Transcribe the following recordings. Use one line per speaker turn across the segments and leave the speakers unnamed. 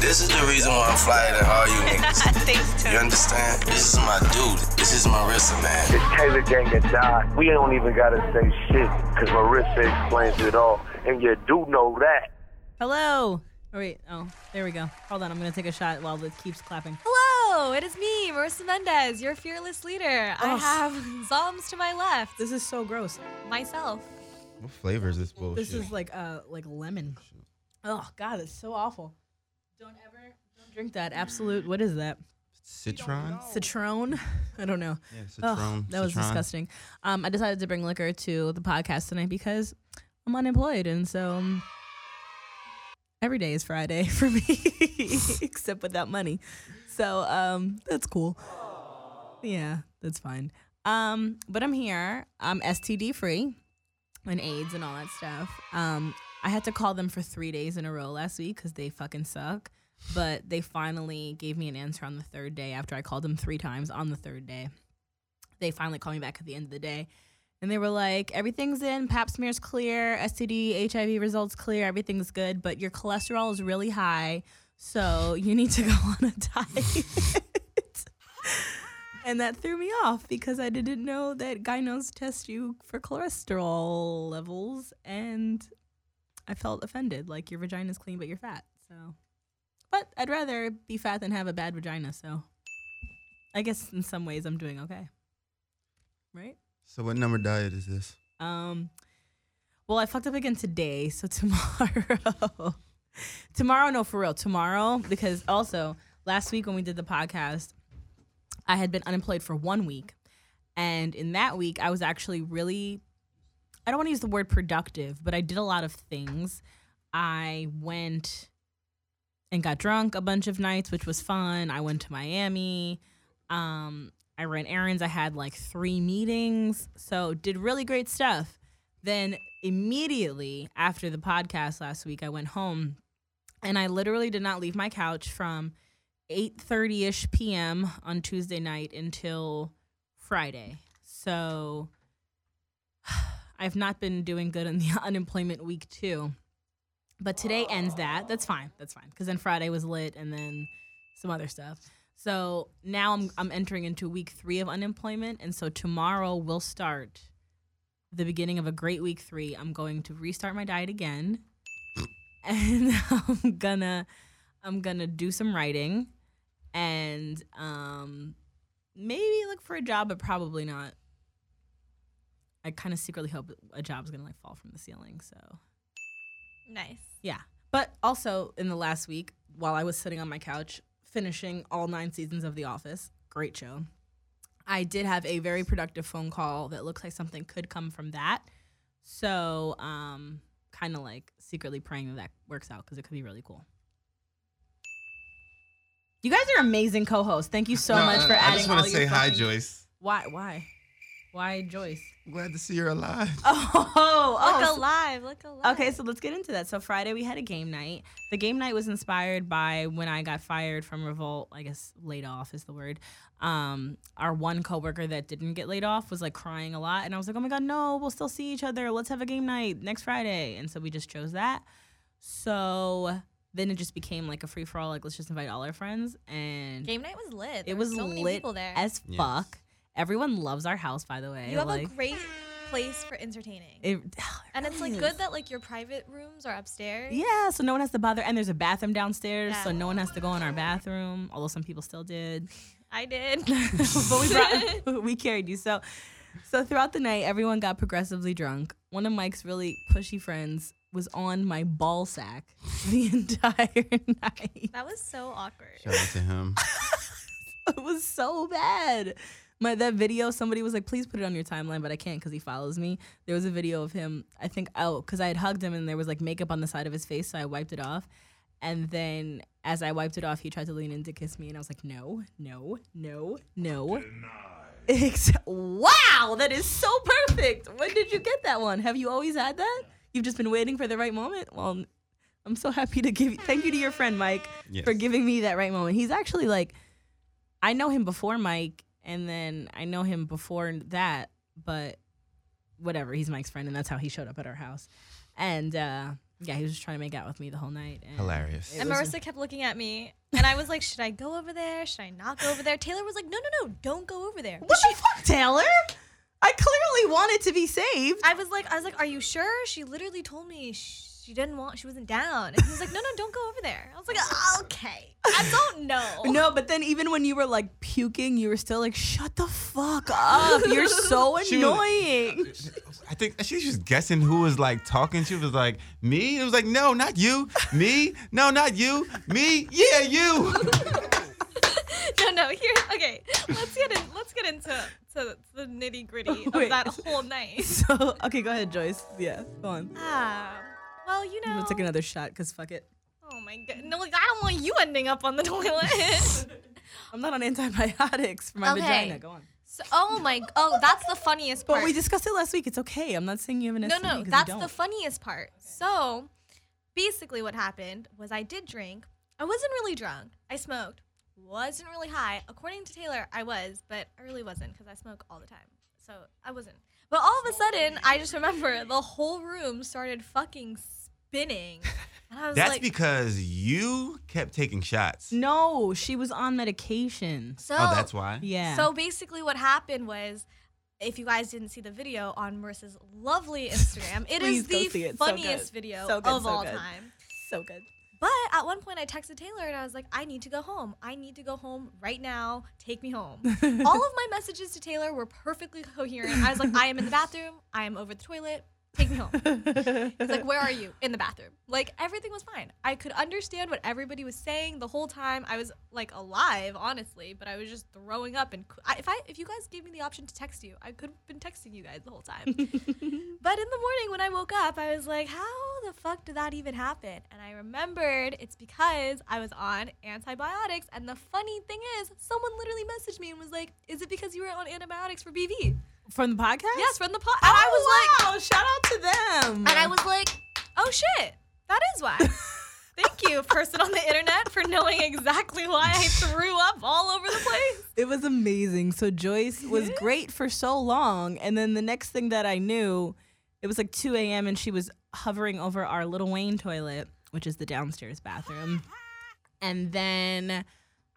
This is the reason why I'm flyer than all you niggas.
Thanks,
You understand? This is my dude. This is Marissa, man.
It's Taylor Gang and Die. We don't even gotta say shit, cause Marissa explains it all. And you do know that.
Hello. Oh, wait. Oh, there we go. Hold on. I'm going to take a shot while it keeps clapping.
Hello, it is me, Marissa Mendez, your fearless leader. I have Zoms to my left.
This is so gross.
Myself.
What flavor is this bullshit?
This is like uh like lemon. Oh god, it's so awful. Don't ever don't drink that. Absolut. What is that?
citron.
Citron? I don't know.
Yeah,
Ugh,
citron.
that was
citron.
disgusting. Um, I decided to bring liquor to the podcast tonight because I'm unemployed, and so um, every day is Friday for me, except without money. So um, that's cool. Yeah, that's fine. Um, but I'm here. I'm STD free and AIDS and all that stuff. Um, I had to call them for three days in a row last week because they fucking suck. But they finally gave me an answer on the third day after I called them three times on the third day. They finally called me back at the end of the day. And they were like, everything's in, pap smear's clear, STD, HIV results clear, everything's good, but your cholesterol is really high, so you need to go on a diet. and that threw me off because I didn't know that gynos test you for cholesterol levels, and I felt offended. Like your vagina's clean, but you're fat. So, but I'd rather be fat than have a bad vagina. So, I guess in some ways I'm doing okay. Right?
So what number diet is this?
Um, well, I fucked up again today, so tomorrow. tomorrow, no, for real, tomorrow, because also last week when we did the podcast, I had been unemployed for one week, and in that week, I was actually really. I don't want to use the word productive, but I did a lot of things. I went and got drunk a bunch of nights, which was fun. I went to Miami. Um, I ran errands. I had like three meetings. So did really great stuff. Then immediately after the podcast last week, I went home and I literally did not leave my couch from 8:30ish p.m. on Tuesday night until Friday. So I've not been doing good in the unemployment week too. But today ends that. That's fine. That's fine. Because then Friday was lit and then some other stuff. So now I'm I'm entering into week three of unemployment. And so tomorrow we'll start the beginning of a great week three. I'm going to restart my diet again. And I'm gonna I'm gonna do some writing and um maybe look for a job, but probably not. I kind of secretly hope a job's gonna like fall from the ceiling. So
Nice.
yeah. But also in the last week, while I was sitting on my couch finishing all nine seasons of The Office, great show, I did have a very productive phone call that looks like something could come from that. So, um, kind of like secretly praying that that works out because it could be really cool. You guys are amazing co-hosts. Thank you so
No,
much
I-
for
I
adding.
I just want to say hi, Joyce.
Why? Why? Why Joyce?
Glad to see you're alive.
Oh, oh,
Look
so-
alive. Look alive.
Okay, so let's get into that. So Friday we had a game night. The game night was inspired by when I got fired from Revolt. I guess laid off is the word. Um, our one coworker that didn't get laid off was like crying a lot, and I was like, "Oh my god, no! We'll still see each other. Let's have a game night next Friday." And so we just chose that. So then it just became like a free for all. Like let's just invite all our friends, and
Game night was lit.
it was
were so many
lit
people there.
as
Yes.
Fuck. Everyone loves our house, by the way.
you have
like,
a great place for entertaining.
it, oh,
and it's like
is.
good that like your private rooms are upstairs.
Yeah, so no one has to bother. And there's a bathroom downstairs, so no one has to go in our bathroom. Although some people still did,
I did.
but we brought, we carried you. So, so throughout the night, everyone got progressively drunk. One of Mike's really pushy friends was on my ball sack the entire night.
that was so awkward.
Shout out to him.
It was so bad. My that video, somebody was like, "Please put it on your timeline," but I can't because he follows me. There was a video of him. I think oh, because I had hugged him and there was like makeup on the side of his face, so I wiped it off. And then as I wiped it off, he tried to lean in to kiss me, and I was like, "No, no, no, no." Wow, that is so perfect. When did you get that one? Have you always had that? You've just been waiting for the right moment? Well, I'm so happy to give you thank you to your friend Mike
Yes.
for giving me that right moment. He's actually like I know him before Mike and then I know him before that, but whatever, he's Mike's friend and that's how he showed up at our house. And uh yeah, he was just trying to make out with me the whole night. And
Hilarious.
And
was-
Marissa kept looking at me, and I was like, "Should I go over there? Should I not go over there?" Taylor was like, "No, no, no, don't go over there." But
What
she,
the fuck, Taylor? I clearly wanted to be saved.
I was like, I was like, "Are you sure?" She literally told me she didn't want, she wasn't down, and he was like, "No, no, don't go over there." I was like, "Okay, I don't know."
No, but then even when you were like puking, you were still like, "Shut the fuck up! You're so
She was-
annoying."
I think she was just guessing who was like talking. She was like, me? It was like, no, not you. Me? No, not you. Me? Yeah, you.
no, no. Here, okay. Let's get in. Let's get into to the nitty gritty of
Wait.
that whole night.
So okay, go ahead, Joyce. Yeah, go on.
Ah, well, you know.
We'll take another shot because fuck it.
Oh my god. No, I don't want you ending up on the toilet.
I'm not on antibiotics for my
Okay.
vagina. Go on.
so, oh my. Oh, that's the funniest part.
But we discussed it last week. It's okay. I'm not saying you have an issue.
no,
no,
that's the funniest part. So, basically, what happened was I did drink. I wasn't really drunk. I smoked. Wasn't really high. According to Taylor, I was, but I really wasn't because I smoke all the time. So I wasn't. But all of a sudden, I just remember the whole room started fucking spinning. And I was
That's
like,
because you kept taking shots.
No, she was on medication.
so
Oh, that's why.
Yeah.
So basically, what happened was, if you guys didn't see the video on Marissa's lovely Instagram, it
Please
is
go
the
see it. So
funniest
good.
video
So good,
of
so
all
good.
time.
so good.
But at one point, I texted Taylor and I was like, I need to go home. I need to go home right now. Take me home. all of my messages to Taylor were perfectly coherent. I was like, I am in the bathroom. I am over the toilet. Take me home. He's like, Where are you? In the bathroom. Like, everything was fine. I could understand what everybody was saying the whole time. I was like alive, honestly, but I was just throwing up. And I, if I, if you guys gave me the option to text you, I could have been texting you guys the whole time. but in the morning when I woke up, I was like, How the fuck did that even happen? And I remembered it's because I was on antibiotics. And the funny thing is, someone literally messaged me and was like, Is it because you were on antibiotics for BV?
From the podcast?
Yes, from the pot. And I oh, was like,
wow, shout out to them.
and I was like, oh shit, that is why. Thank you, person on the internet, for knowing exactly why I threw up all over the place.
It was amazing. So Joyce was great for so long, and then the next thing that I knew, it was like 2 a.m. and she was hovering over our Lil Wayne toilet, which is the downstairs bathroom. And then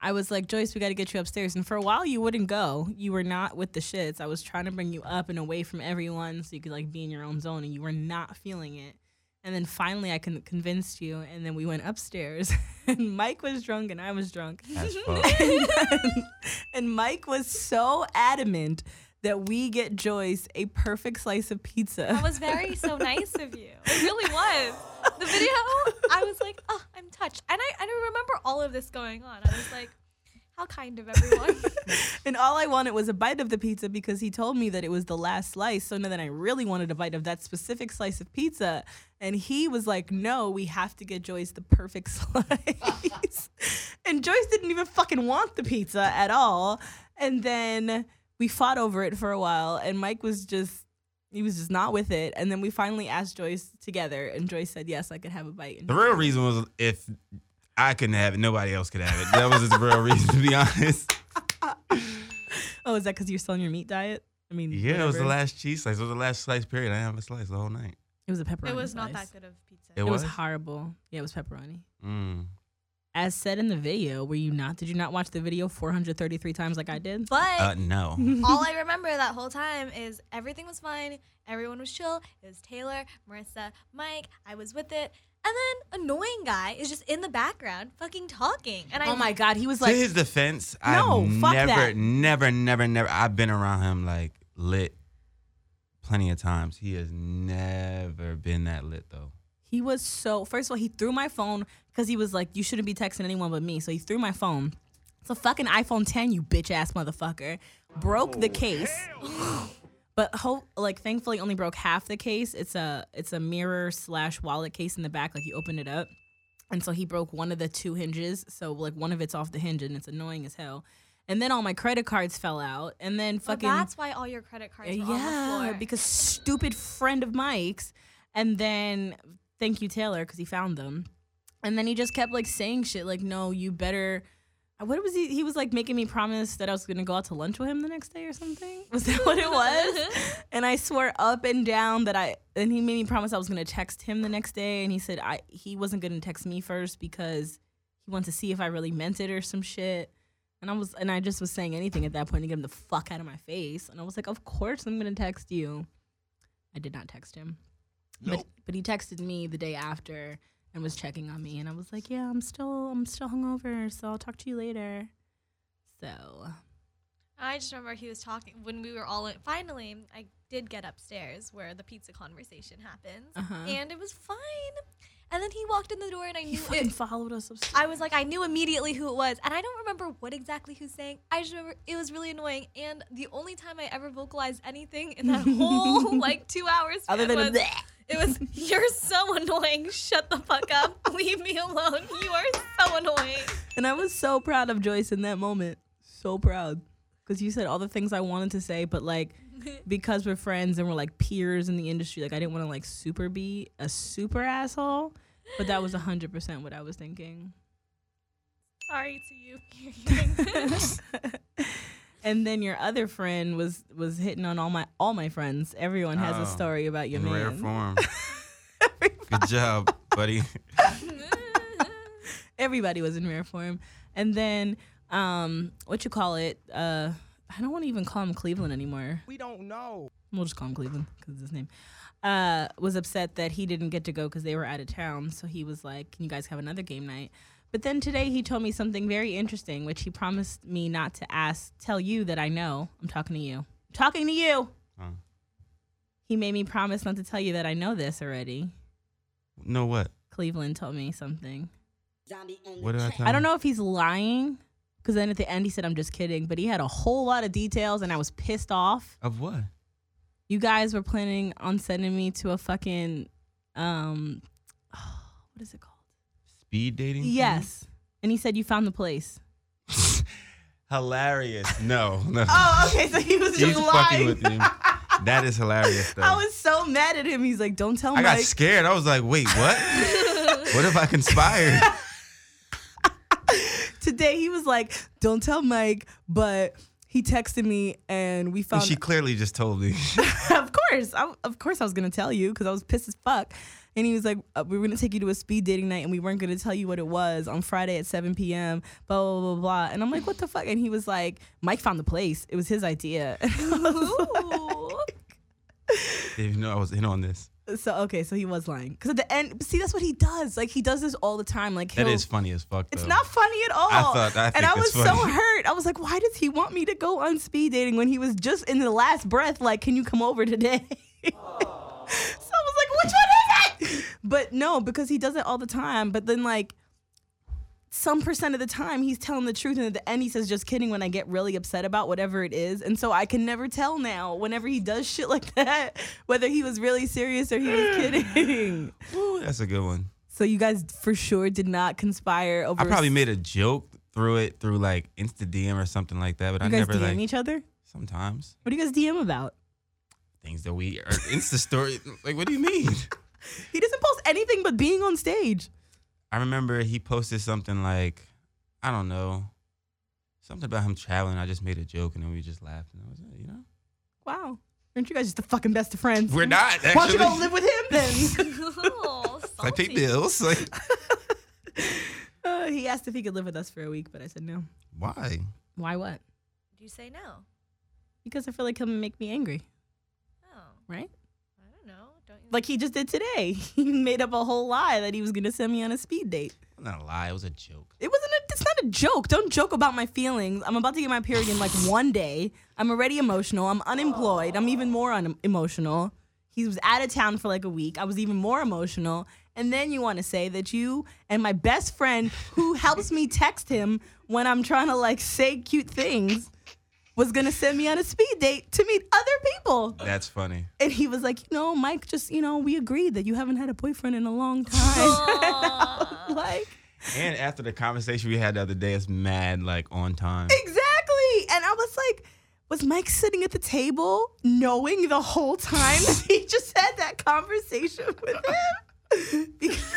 I was like, Joyce, we got to get you upstairs. And for a while, you wouldn't go. You were not with the shits. I was trying to bring you up and away from everyone so you could like be in your own zone, and you were not feeling it. And then finally, I con- convinced you, and then we went upstairs. and Mike was drunk, and I was drunk.
Fuck.
and Mike was so adamant that we get Joyce a perfect slice of pizza.
That was very so nice of you. It really was. The video, I was like, oh, I'm touched. And I, I remember all of this going on. I was like, how kind of everyone.
and all I wanted was a bite of the pizza because he told me that it was the last slice. So now that I really wanted a bite of that specific slice of pizza. And he was like, no, we have to get Joyce the perfect slice. and Joyce didn't even fucking want the pizza at all. And then we fought over it for a while. And Mike was just. He was just not with it, and then we finally asked Joyce together, and Joyce said yes, I could have a bite. And
The real reason was if I couldn't have it, nobody else could have it. That was the real reason, to be honest.
oh, is that because you're still on your meat diet? I mean,
Yeah, it was the last cheese slice. It was the last slice period. I didn't have a slice the whole night.
It was a pepperoni.
it was not
slice.
that good of pizza.
It
It was
was?
horrible. Yeah, it was pepperoni.
Mm.
As said in the video, were you not? Did you not watch the video 433 times like I did?
But
Uh, no.
all I remember that whole time is everything was fine. Everyone was chill. It was Taylor, Marissa, Mike. I was with it. And then annoying guy is just in the background fucking talking. And I
oh my god, he was like
to
like,
his defense,
No,
I've
fuck
never,
that.
never, never, never. I've been around him like lit plenty of times. He has never been that lit though.
He was so. First of all, he threw my phone because he was like, you shouldn't be texting anyone but me. So he threw my phone. It's a fucking iPhone 10, you bitch ass motherfucker. Broke the oh, case. But hope like thankfully only broke half the case. It's a it's a mirror slash wallet case in the back. Like you open it up, and so he broke one of the two hinges. So like one of it's off the hinge, and it's annoying as hell. And then all my credit cards fell out. And then
So
fucking
that's why all your credit cards were on the
yeah,
floor.
because stupid friend of Mike's. And then thank you Taylor because he found them. And then he just kept like saying shit like, "No, you better." uh, What was he? He was like making me promise that I was gonna go out to lunch with him the next day or something. Was that what it was? and I swore up and down that I. And he made me promise I was gonna text him the next day. And he said I he wasn't gonna text me first because he wanted to see if I really meant it or some shit. And I was, and I just was saying anything at that point to get him the fuck out of my face. And I was like, of course I'm gonna text you. I did not text him, but but he texted me the day after and was checking on me, and I was like, yeah, I'm still I'm still hungover, so I'll talk to you later. So
I just remember he was talking when we were all in, finally. I did get upstairs where the pizza conversation happens,
Uh-huh.
and it was fine. And then he walked in the door, and I
he
knew
fucking
it.
followed us upstairs.
I was like, I knew immediately who it was, and I don't remember what exactly who's saying. I just remember it was really annoying, and the only time I ever vocalized anything in that whole like two hours,
Other
span
than a
was,
bleh.
It was you're so annoying. Shut the fuck up. Leave me alone. You are so annoying.
And I was so proud of Joyce in that moment. So proud. Because you said all the things I wanted to say, but like because we're friends and we're like peers in the industry, like I didn't want to like super be a super asshole. But that was 100% what I was thinking.
Sorry to you.
and then your other friend was was hitting on all my all my friends. Everyone has
Oh,
a story about your
in rare form. Good job, buddy.
Everybody was in rare form. And then um what you call it? Uh I don't want to even call him Cleveland anymore.
We don't know.
we'll just call him Cleveland because it's his name, uh, was upset that he didn't get to go because they were out of town. So he was like, Can you guys have another game night? But then today he told me something very interesting, which he promised me not to ask, tell you that I know. I'm talking to you. I'm talking to you.
Huh.
He made me promise not to tell you that I know this already.
No what?
Cleveland told me something.
What did I tell
I don't know if he's lying because then at the end he said, I'm just kidding. But he had a whole lot of details and I was pissed off.
Of what?
you guys were planning on sending me to a fucking um what is it called?
Speed dating? thing?
Yes. And he said you found the place.
Hilarious. No, no.
Oh, okay, so he was
He's
just
fucking
lying.
with you. That is hilarious, though.
I was so mad at him. He's like, "Don't tell me."
I got
Mike."
scared. I was like, wait, what? what if I conspired?
Today he was like, "Don't tell Mike," but he texted me and we
And
found
she clearly just told me.
of course, I, of course, I was gonna tell you because I was pissed as fuck. And he was like, uh, "We were gonna take you to a speed dating night, and we weren't gonna tell you what it was on Friday at 7 p.m." Blah blah blah blah. blah. And I'm like, "What the fuck?" And he was like, "Mike found the place. It was his idea."
Didn't even know I was in on this.
so okay, so he was lying because at the end, see, that's what he does. Like he does this all the time. Like
That
he'll-
is funny as fuck.
It's not funny at all.
I thought- I
and I was
it's
so hurt. I was like, why does he want me to go on speed dating when he was just in the last breath? Like, can you come over today? so I was like, which one is it? But no, because he does it all the time. But then like some percent of the time he's telling the truth and at the end he says just kidding when I get really upset about whatever it is. And so I can never tell now whenever he does shit like that whether he was really serious or he was kidding.
Ooh, that's a good one.
So you guys for sure did not conspire over
I probably made a joke through it through like Insta DM or something like that, but
You
I
guys
never
DM
like
each other?
sometimes
What do you guys DM about?
things that we or Insta story. Like, what do you mean?
He doesn't post anything but being on stage.
I remember he posted something like, I don't know, something about him traveling. I just made a joke and then we just laughed and that was it. You know,
Wow. Aren't you guys just the fucking best of friends?
we're not actually.
Why don't you go live with him then?
oh,
I pay bills. Like,
Uh, he asked if he could live with us for a week, but I said no.
why?
Why what?
Do you say no?
Because I feel like he'll make me angry,
Oh,
right?
I don't know. Don't you?
Like he just did today. He made up a whole lie that he was gonna send me on a speed date.
Not a lie. It was a joke.
It wasn't a it's not a joke. Don't joke about my feelings. I'm about to get my period in like one day. I'm already emotional. I'm unemployed. I'm even more un- emotional. He was out of town for like a week. I was even more emotional. And then you want to say that you and my best friend who helps me text him when I'm trying to like say cute things was going to send me on a speed date to meet other people.
That's funny.
And he was like, "You know, Mike, just, you know, we agreed that you haven't had a boyfriend in a long time." like
And after the conversation we had the other day, it's mad like on time.
Exactly. And I was like, was Mike sitting at the table knowing the whole time that he just had that conversation with him? because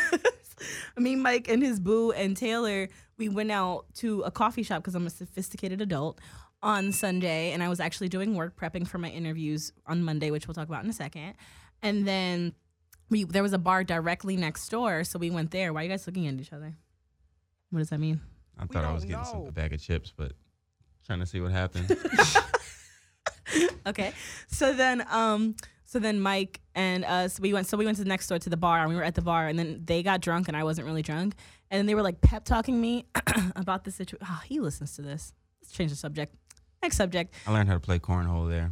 me, Mike, and his boo and Taylor, we went out to a coffee shop because I'm a sophisticated adult on Sunday, and I was actually doing work prepping for my interviews on Monday, which we'll talk about in a second. And then we there was a bar directly next door, so we went there. Why are you guys looking at each other? What does that mean?
I thought I was getting some a bag of chips, but trying to see what happened.
okay. So then um so then Mike and us we went so we went to the next door to the bar and we were at the bar and then they got drunk and I wasn't really drunk. And then they were like pep talking me about the situation. Oh, he listens to this. Let's change the subject. Next subject.
I learned how to play cornhole there.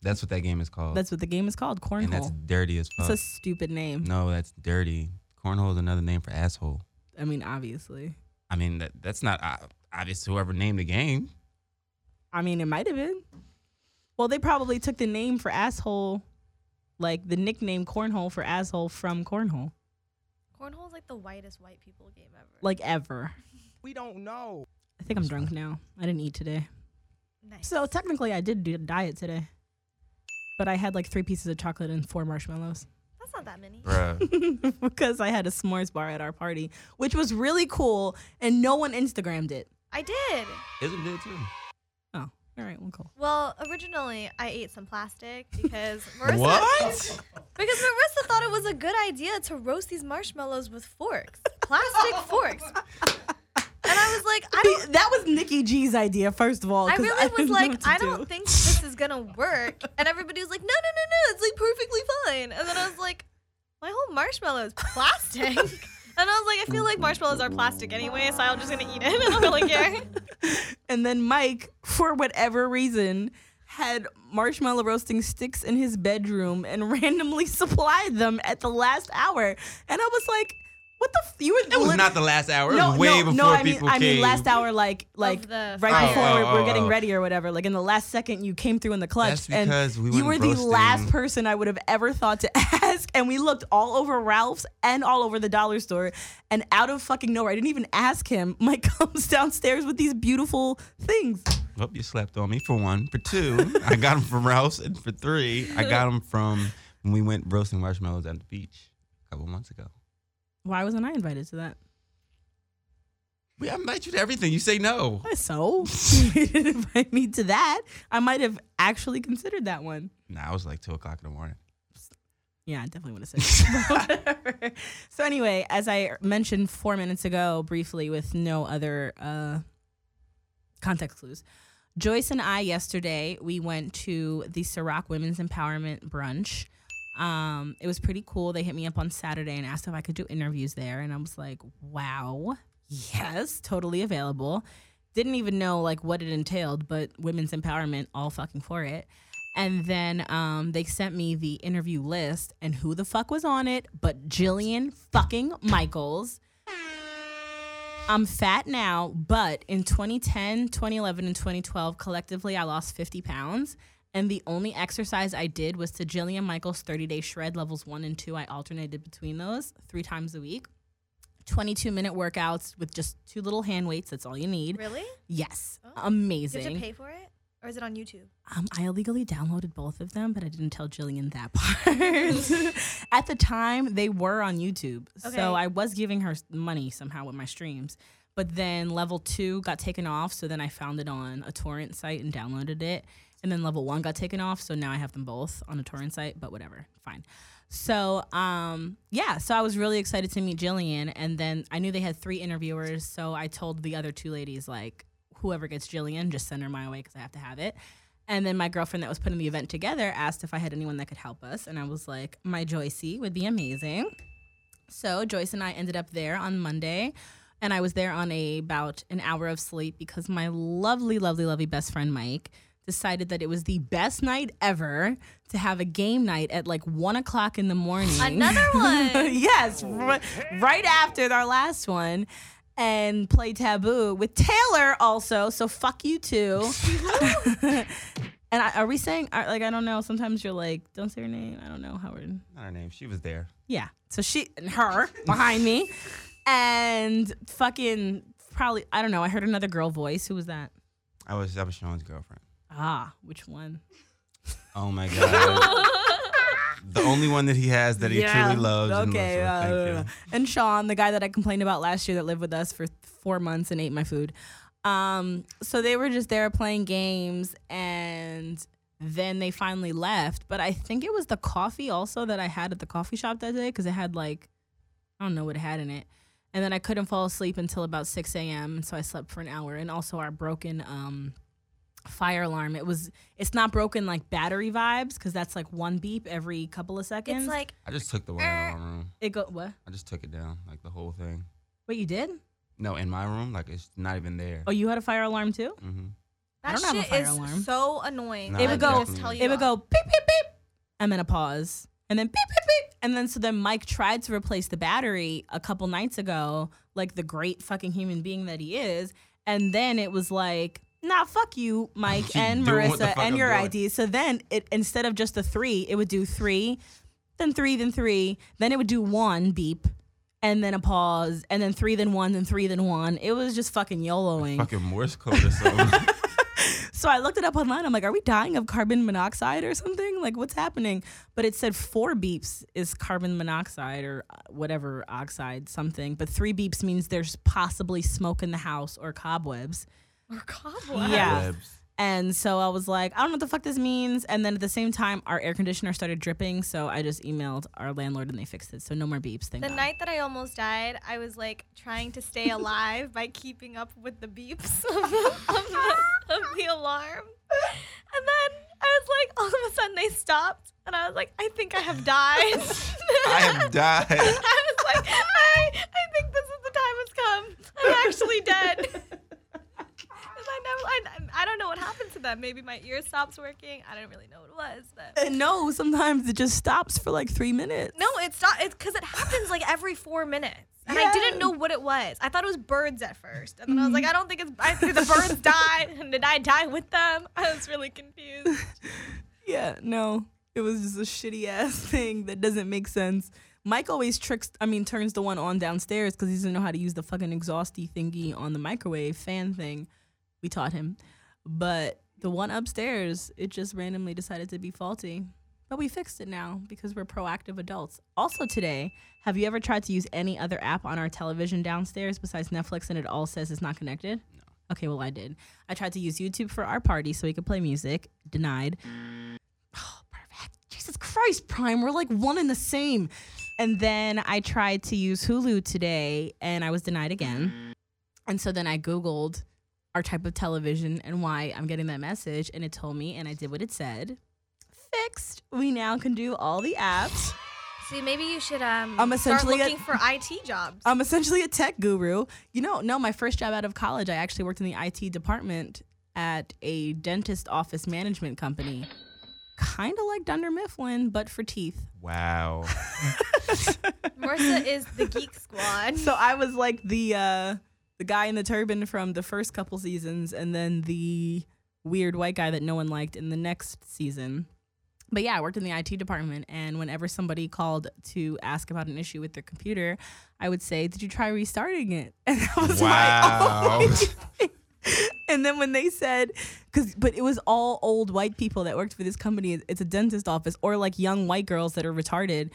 That's what that game is called.
That's what the game is called, cornhole.
and that's dirty as fuck.
It's a stupid name.
no, that's dirty. Cornhole is another name for asshole.
I mean, obviously.
I mean, that that's not uh, obvious. Whoever named the game.
I mean, it might have been. Well, they probably took the name for asshole, like the nickname cornhole for asshole from cornhole,
Cornhole is like the whitest white people game ever.
like ever.
We don't know.
I think I'm drunk now. I didn't eat today.
Nice.
So technically, I did do a diet today, but I had like three pieces of chocolate and four marshmallows
that's not that many.
Bruh.
because I had a s'mores bar at our party, which was really cool, and no one Instagrammed it.
I did.
Isn't it too?
Oh, all right, well, cool.
Well, originally I ate some plastic because Marissa
What?
because Marissa thought it was a good idea to roast these marshmallows with forks, plastic forks. And I was like, I don't.
That was Nikki G's idea, first of all.
I really was like, I
do.
don't think this is gonna work. And everybody was like, no, no, no, no, it's like perfectly fine. And then I was like, my whole marshmallow is plastic. and I was like, I feel like marshmallows are plastic anyway, so I'm just gonna eat it. And I don't really care.
And then Mike, for whatever reason, had marshmallow roasting sticks in his bedroom and randomly supplied them at the last hour. And I was like, what the f- you were
It was not the last hour. It
no,
was way
no,
before
no, I mean,
people
I
came.
mean, last hour, like, like
the
right
fire.
before
Oh,
we're, we're
oh,
getting
oh.
ready or whatever. Like in the last second, you came through in the clutch,
That's because
and
we
you were
went
the
roasting.
last person I would have ever thought to ask. And we looked all over Ralph's and all over the dollar store, and out of fucking nowhere, I didn't even ask him. Mike comes downstairs with these beautiful things.
Well, you slept on me for one. For two, I got them from Ralph's, and for three, I got them from when we went roasting marshmallows at the beach a couple months ago.
Why wasn't I invited to that?
We invite you to everything. You say no.
So you didn't invite me to that. I might have actually considered that one.
Nah, it was like two o'clock in the morning.
Yeah, I definitely would have said. So anyway, as I mentioned four minutes ago, briefly with no other uh, context clues, Joyce and I yesterday we went to the Ciroc Women's Empowerment Brunch. Um, it was pretty cool. They hit me up on Saturday and asked if I could do interviews there, and I was like, "Wow, yes, totally available." Didn't even know like what it entailed, but women's empowerment, all fucking for it. And then um, they sent me the interview list, and who the fuck was on it but Jillian fucking Michaels. I'm fat now, but in 2010, 2011, and 2012, collectively, I lost 50 pounds. And the only exercise I did was to Jillian Michaels 30 day shred levels one and two. I alternated between those three times a week. 22 minute workouts with just two little hand weights. That's all you need.
Really?
Yes.
Oh.
Amazing.
Did you pay for it, or is it on YouTube?
Um, I illegally downloaded both of them, but I didn't tell Jillian that part. At the time, they were on YouTube,
Okay.
so I was giving her money somehow with my streams. But then level two got taken off, so then I found it on a torrent site and downloaded it. And then level one got taken off, so now I have them both on a torrent site. But whatever, fine. So um, yeah, so I was really excited to meet Jillian, and then I knew they had three interviewers, so I told the other two ladies like, whoever gets Jillian, just send her my way because I have to have it. And then my girlfriend that was putting the event together asked if I had anyone that could help us. And I was like, my Joycey would be amazing. So Joyce and I ended up there on Monday. And I was there on a about an hour of sleep because my lovely, lovely, lovely best friend Mike decided that it was the best night ever to have a game night at like one o'clock in the morning.
Another one.
yes, ri- right after our last one. And play Taboo with Taylor also. So fuck you too. and I, are we saying are, like I don't know? Sometimes you're like, don't say her name. I don't know Howard.
Not her name. She was there.
Yeah. So she and her behind me, and fucking probably I don't know. I heard another girl voice. Who was that?
I was that was Sean's girlfriend.
Ah, which one?
Oh my god. the only one that he has that he truly loves. and
Okay.
loves,
uh, and Sean, the guy that I complained about last year that lived with us for four months and ate my food. Um, so they were just there playing games and then they finally left. But I think it was the coffee also that I had at the coffee shop that day because it had like, I don't know what it had in it. And then I couldn't fall asleep until about 6 a.m. So I slept for an hour. And also our broken um, fire alarm. It was, it's not broken like battery vibes because that's like one beep every couple of seconds.
It's like
I just took the one in my room.
it go, what?
I just took it down, like the whole thing.
What you did?
No, in my room, like it's not even there.
Oh, you had a fire alarm too?
hmm
I
that
don't have a
shit
fire
is
alarm.
so annoying.
Nah,
It would go-
Just tell you
It would go beep beep beep, and then a pause, and then beep beep beep, and then so then Mike tried to replace the battery a couple nights ago, like the great fucking human being that he is, and then it was like. Nah, fuck you, Mike and
Doing what the
Marissa and
I'm
your
doing.
ID. So then it instead of just the three, it would do three, then three, then three, then it would do one beep, and then a pause, and then three, then one, then three, then one. It was just fucking YOLOing.
Fucking Morse code or something.
So I looked it up online. I'm like, are we dying of carbon monoxide or something? Like, what's happening? But it said four beeps is carbon monoxide or uh, whatever oxide, something. But three beeps means there's possibly smoke in the house or cobwebs.
Or cobwebs.
Yeah.
Webs.
And so I was like, I don't know what the fuck this means. And then at the same time, our air conditioner started dripping. So I just emailed our landlord and they fixed it. So no more beeps. Thank
The
God.
night that I almost died, I was like trying to stay alive by keeping up with the beeps of the, of the, of the alarm. And then I was like, all of a sudden they stopped. And I was like, I think I have died.
I have died.
I was like, I, I think this is the time has come. I'm actually dead. I, I, don't know what happened to them. Maybe my ear stops working. I don't really know what it was. But
And no, sometimes it just stops for like three minutes.
no, it's not. It's because it happens like every four minutes. And I didn't know what it was. I thought it was birds at first. And then I was like, mm-hmm. I don't think it's. I think the birds died. And did I die with them? I was really confused.
Yeah, no. It was just a shitty ass thing that doesn't make sense. Mike always tricks, I mean, turns the one on downstairs because he doesn't know how to use the fucking exhausty thingy on the microwave fan thing. We taught him. But the one upstairs, it just randomly decided to be faulty. But we fixed it now because we're proactive adults. Also, today, have you ever tried to use any other app on our television downstairs besides Netflix and it all says it's not connected? No. Okay, well, I did. I tried to use YouTube for our party so we could play music. Denied. Mm. Oh, perfect. Jesus Christ, Prime. We're like one and the same. And then I tried to use Hulu today and I was denied again. Mm. And so then I Googled our type of television and why I'm getting that message. And it told me, and I did what it said. Fixed. We now can do all the apps.
See, maybe you should um
I'm
start
essentially a-
looking for IT jobs.
I'm essentially a tech guru. You know, no, my first job out of college, I actually worked in the IT department at a dentist office management company. Kind of like Dunder Mifflin, but for teeth.
Wow.
Marissa is the geek squad.
So I was like the uh the guy in the turban from the first couple seasons and then the weird white guy that no one liked in the next season. But yeah, I worked in the IT department and whenever somebody called to ask about an issue with their computer, I would say, "Did you try restarting it?" And I was
Wow.
like, "Oh." and then when they said cuz but it was all old white people that worked for this company. It's a dentist office or like young white girls that are retarded.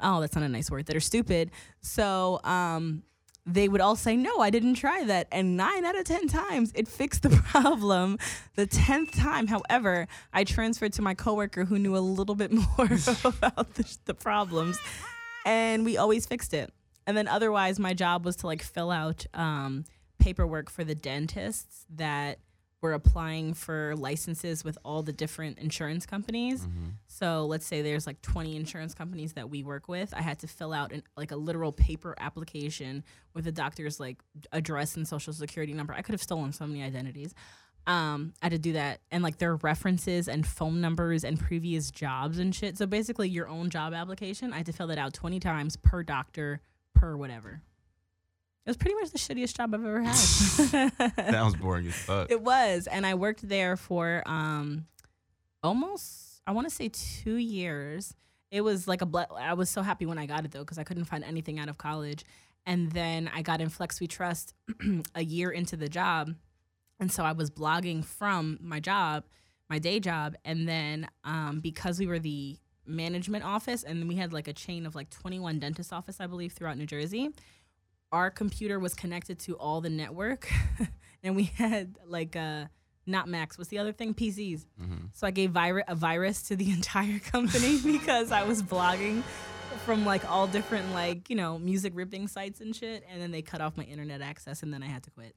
Oh, that's not a nice word. That are stupid. So, um they would all say, No, I didn't try that. And nine out of 10 times it fixed the problem. The 10th time, however, I transferred to my coworker who knew a little bit more about the, the problems. And we always fixed it. And then otherwise, my job was to like fill out um, paperwork for the dentists that were applying for licenses with all the different insurance companies. So let's say there's like 20 insurance companies that we work with. I had to fill out an, like a literal paper application with the doctor's like address and social security number. I could have stolen so many identities. Um, I had to do that and like their references and phone numbers and previous jobs and shit. So basically, your own job application, I had to fill that out 20 times per doctor per whatever. It was pretty much the shittiest job I've ever had.
Sounds boring as fuck.
It was, and I worked there for um almost I want to say 2 years. It was like a ble- I was so happy when I got it though cuz I couldn't find anything out of college. And then I got in Flex We Trust a year into the job. And so I was blogging from my job my day job, and then um, because we were the management office, and we had like a chain of like 21 dentist office, I believe, throughout New Jersey. Our computer was connected to all the network, and we had like uh, not Macs. What's the other thing? PCs. So I gave vir- a virus to the entire company because I was blogging from like all different like you know music ripping sites and shit, and then they cut off my internet access, and then I had to quit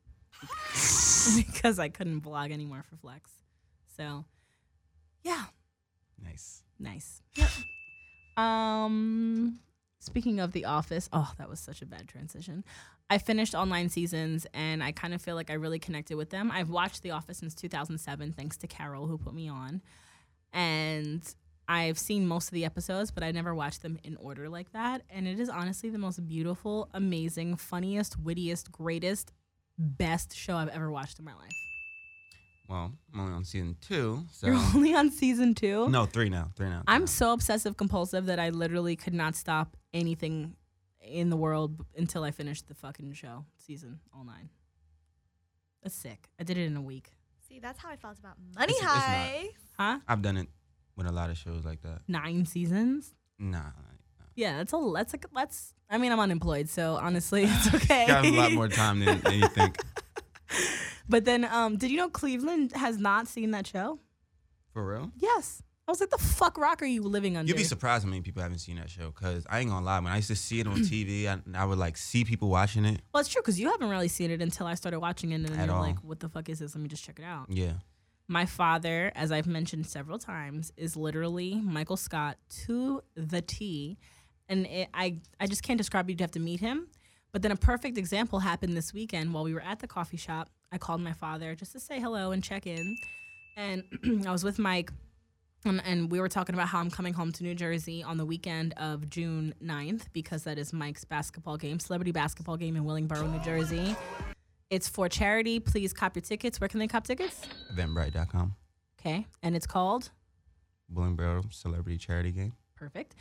because I couldn't blog anymore for Flex. So, yeah,
Nice.
nice. Um, speaking of The Office, oh, that was such a bad transition. I finished all nine seasons, and I kind of feel like I really connected with them. I've watched The Office since 2007, thanks to Carol who put me on, and I've seen most of the episodes, but I never watched them in order like that. And it is honestly the most beautiful, amazing, funniest, wittiest, greatest, best show I've ever watched in my life.
Well, I'm only on season two, so
You're only on season two.
no three now. Three now.
I'm so obsessive compulsive that I literally could not stop anything in the world until I finished the fucking show season all nine. That's sick. I did it in a week.
See, that's how I felt about Money
It's- it's not.
Huh?
I've done it with a lot of shows like that.
Nine seasons?
Nah, nah.
Yeah, that's a that's like that's. I mean, I'm unemployed, so honestly, it's okay.
I got a lot more time than, than you think.
But then, um, did you know Cleveland has not seen that show?
For real?
Yes. I was like, the fuck rock are you living under?
You'd be surprised how many people haven't seen that show. Cause I ain't gonna lie, when I used to see it on TV, I, I would like see people watching it.
Well, it's true because you haven't really seen it until I started watching it, and then
At
you're
all.
like, "What the fuck is this? Let me just check it out."
Yeah.
My father, as I've mentioned several times, is literally Michael Scott to the T, and it, I I just can't describe. it. You'd have to meet him. But then a perfect example happened this weekend while we were at the coffee shop. I called my father just to say hello and check in, and I was with Mike. And, and we were talking about how I'm coming home to New Jersey on the weekend of June 9th because that is Mike's basketball game, celebrity basketball game in Willingboro, New Jersey. It's for charity. Please cop your tickets. Where can they cop tickets?
Eventbrite.com.
Okay. And it's called
Willingboro Celebrity Charity Game.
Perfect.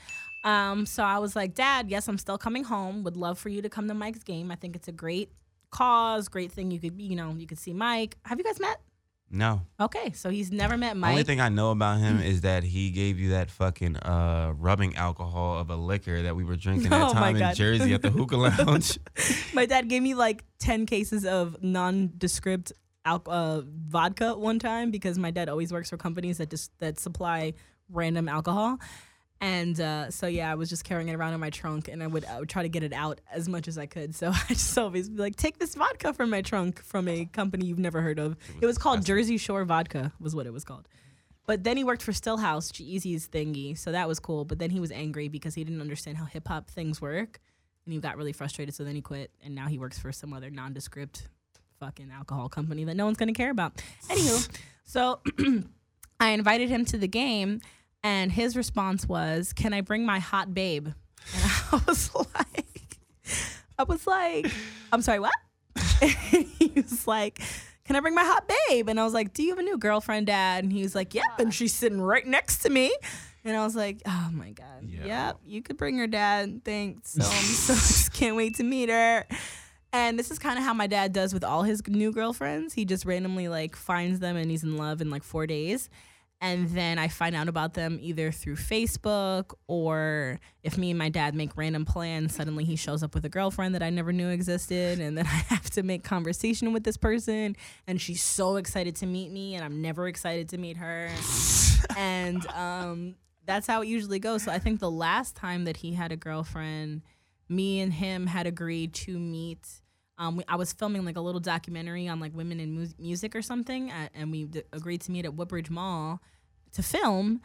Um, so I was like, Dad, yes, I'm still coming home. Would love for you to come to Mike's game. I think it's a great cause, great thing. You could, you know, you could see Mike. Have you guys met?
No.
Okay, so he's never met Mike.
Only thing I know about him is that he gave you that fucking uh, rubbing alcohol of a liquor that we were drinking that
Oh
time in Jersey at the hookah lounge.
My dad gave me like 10 cases of nondescript al- uh, vodka one time because my dad always works for companies that just that supply random alcohol. And uh, so yeah, I was just carrying it around in my trunk, and I would I would try to get it out as much as I could. So I just always be like, "Take this vodka from my trunk from a company you've never heard of." It was called Jersey Shore Vodka, was what it was called. But then he worked for Stillhouse, G-Eazy's thingy, so that was cool. But then he was angry because he didn't understand how hip hop things work, and he got really frustrated. So then he quit, and now he works for some other nondescript fucking alcohol company that no one's gonna care about. Anywho, so I invited him to the game, and his response was, "Can I bring my hot babe?" And I was like, I was like, I'm sorry, what? he was like, Can I bring my hot babe? And I was like, Do you have a new girlfriend, Dad? And he was like, Yep. And she's sitting right next to me. And I was like, Oh my God.
Yeah.
Yep. You could bring her, Dad. Thanks. So, I'm so just can't wait to meet her. And this is kind of how my dad does with all his new girlfriends. He just randomly like finds them and he's in love in like four days. And then I find out about them either through Facebook or if me and my dad make random plans, suddenly he shows up with a girlfriend that I never knew existed. And then I have to make conversation with this person. And she's so excited to meet me, and I'm never excited to meet her. and um, that's how it usually goes. So I think the last time that he had a girlfriend, me and him had agreed to meet. Um, we, I was filming like a little documentary on like women in mu- music or something, at, and we d- agreed to meet at Woodbridge Mall to film.